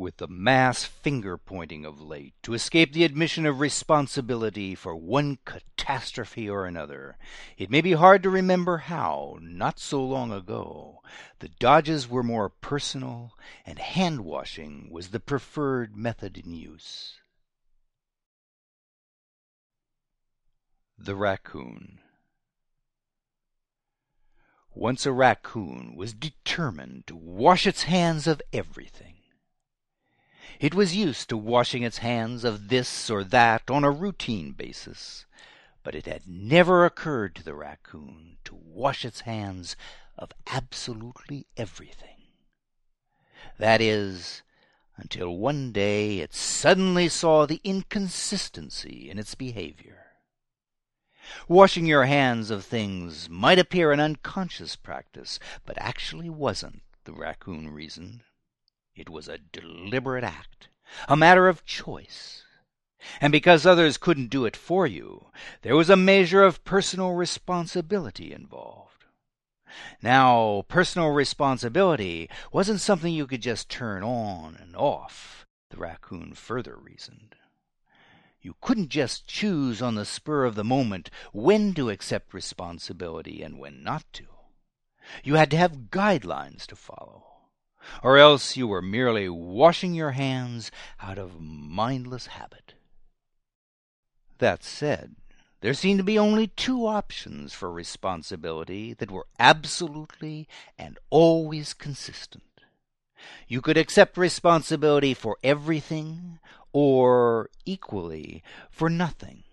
With the mass finger pointing of late to escape the admission of responsibility for one catastrophe or another, it may be hard to remember how, not so long ago, the dodges were more personal and hand washing was the preferred method in use. The Raccoon Once a raccoon was determined to wash its hands of everything. It was used to washing its hands of this or that on a routine basis, but it had never occurred to the raccoon to wash its hands of absolutely everything. That is, until one day it suddenly saw the inconsistency in its behavior. Washing your hands of things might appear an unconscious practice, but actually wasn't, the raccoon reasoned. It was a deliberate act, a matter of choice. And because others couldn't do it for you, there was a measure of personal responsibility involved. Now, personal responsibility wasn't something you could just turn on and off, the raccoon further reasoned. You couldn't just choose on the spur of the moment when to accept responsibility and when not to. You had to have guidelines to follow or else you were merely washing your hands out of mindless habit. That said, there seemed to be only two options for responsibility that were absolutely and always consistent. You could accept responsibility for everything, or equally for nothing.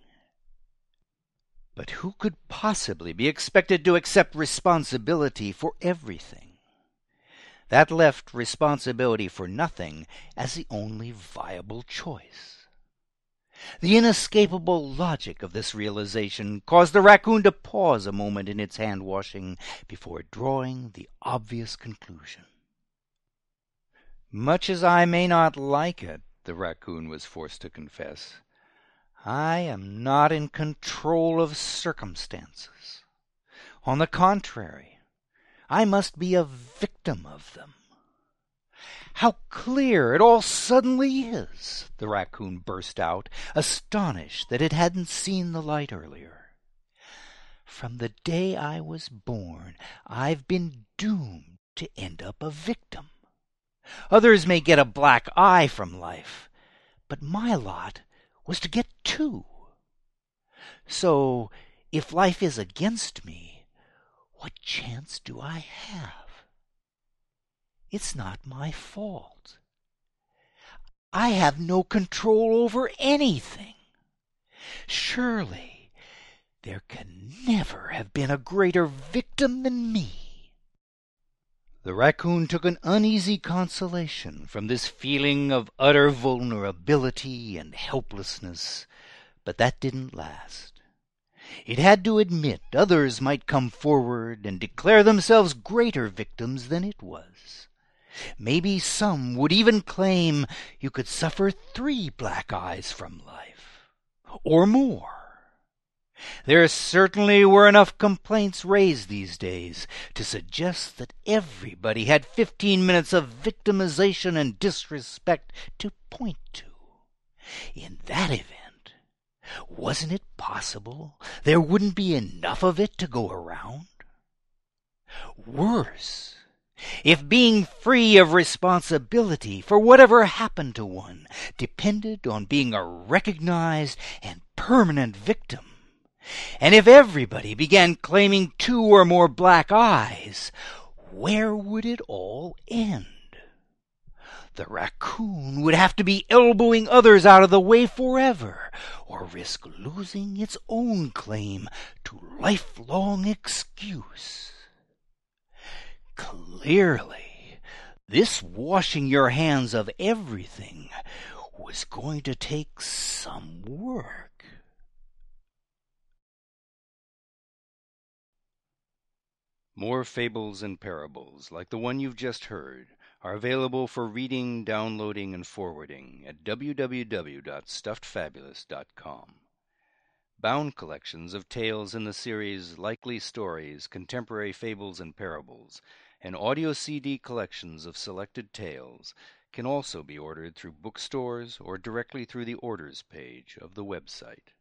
But who could possibly be expected to accept responsibility for everything? That left responsibility for nothing as the only viable choice. The inescapable logic of this realization caused the raccoon to pause a moment in its hand washing before drawing the obvious conclusion. Much as I may not like it, the raccoon was forced to confess, I am not in control of circumstances. On the contrary, I must be a victim of them. How clear it all suddenly is, the raccoon burst out, astonished that it hadn't seen the light earlier. From the day I was born, I've been doomed to end up a victim. Others may get a black eye from life, but my lot was to get two. So, if life is against me, what chance do I have? It's not my fault. I have no control over anything. Surely there can never have been a greater victim than me. The raccoon took an uneasy consolation from this feeling of utter vulnerability and helplessness, but that didn't last. It had to admit others might come forward and declare themselves greater victims than it was. Maybe some would even claim you could suffer three black eyes from life, or more. There certainly were enough complaints raised these days to suggest that everybody had fifteen minutes of victimization and disrespect to point to. In that event, wasn't it possible there wouldn't be enough of it to go around? Worse, if being free of responsibility for whatever happened to one depended on being a recognized and permanent victim, and if everybody began claiming two or more black eyes, where would it all end? The raccoon would have to be elbowing others out of the way forever, or risk losing its own claim to lifelong excuse. Clearly, This washing your hands of everything was going to take some work. More fables and parables, like the one you've just heard, are available for reading, downloading, and forwarding at www.stuffedfabulist.com. Bound collections of tales in the series Likely Stories, Contemporary Fables and Parables, and audio CD collections of selected tales can also be ordered through bookstores or directly through the orders page of the website.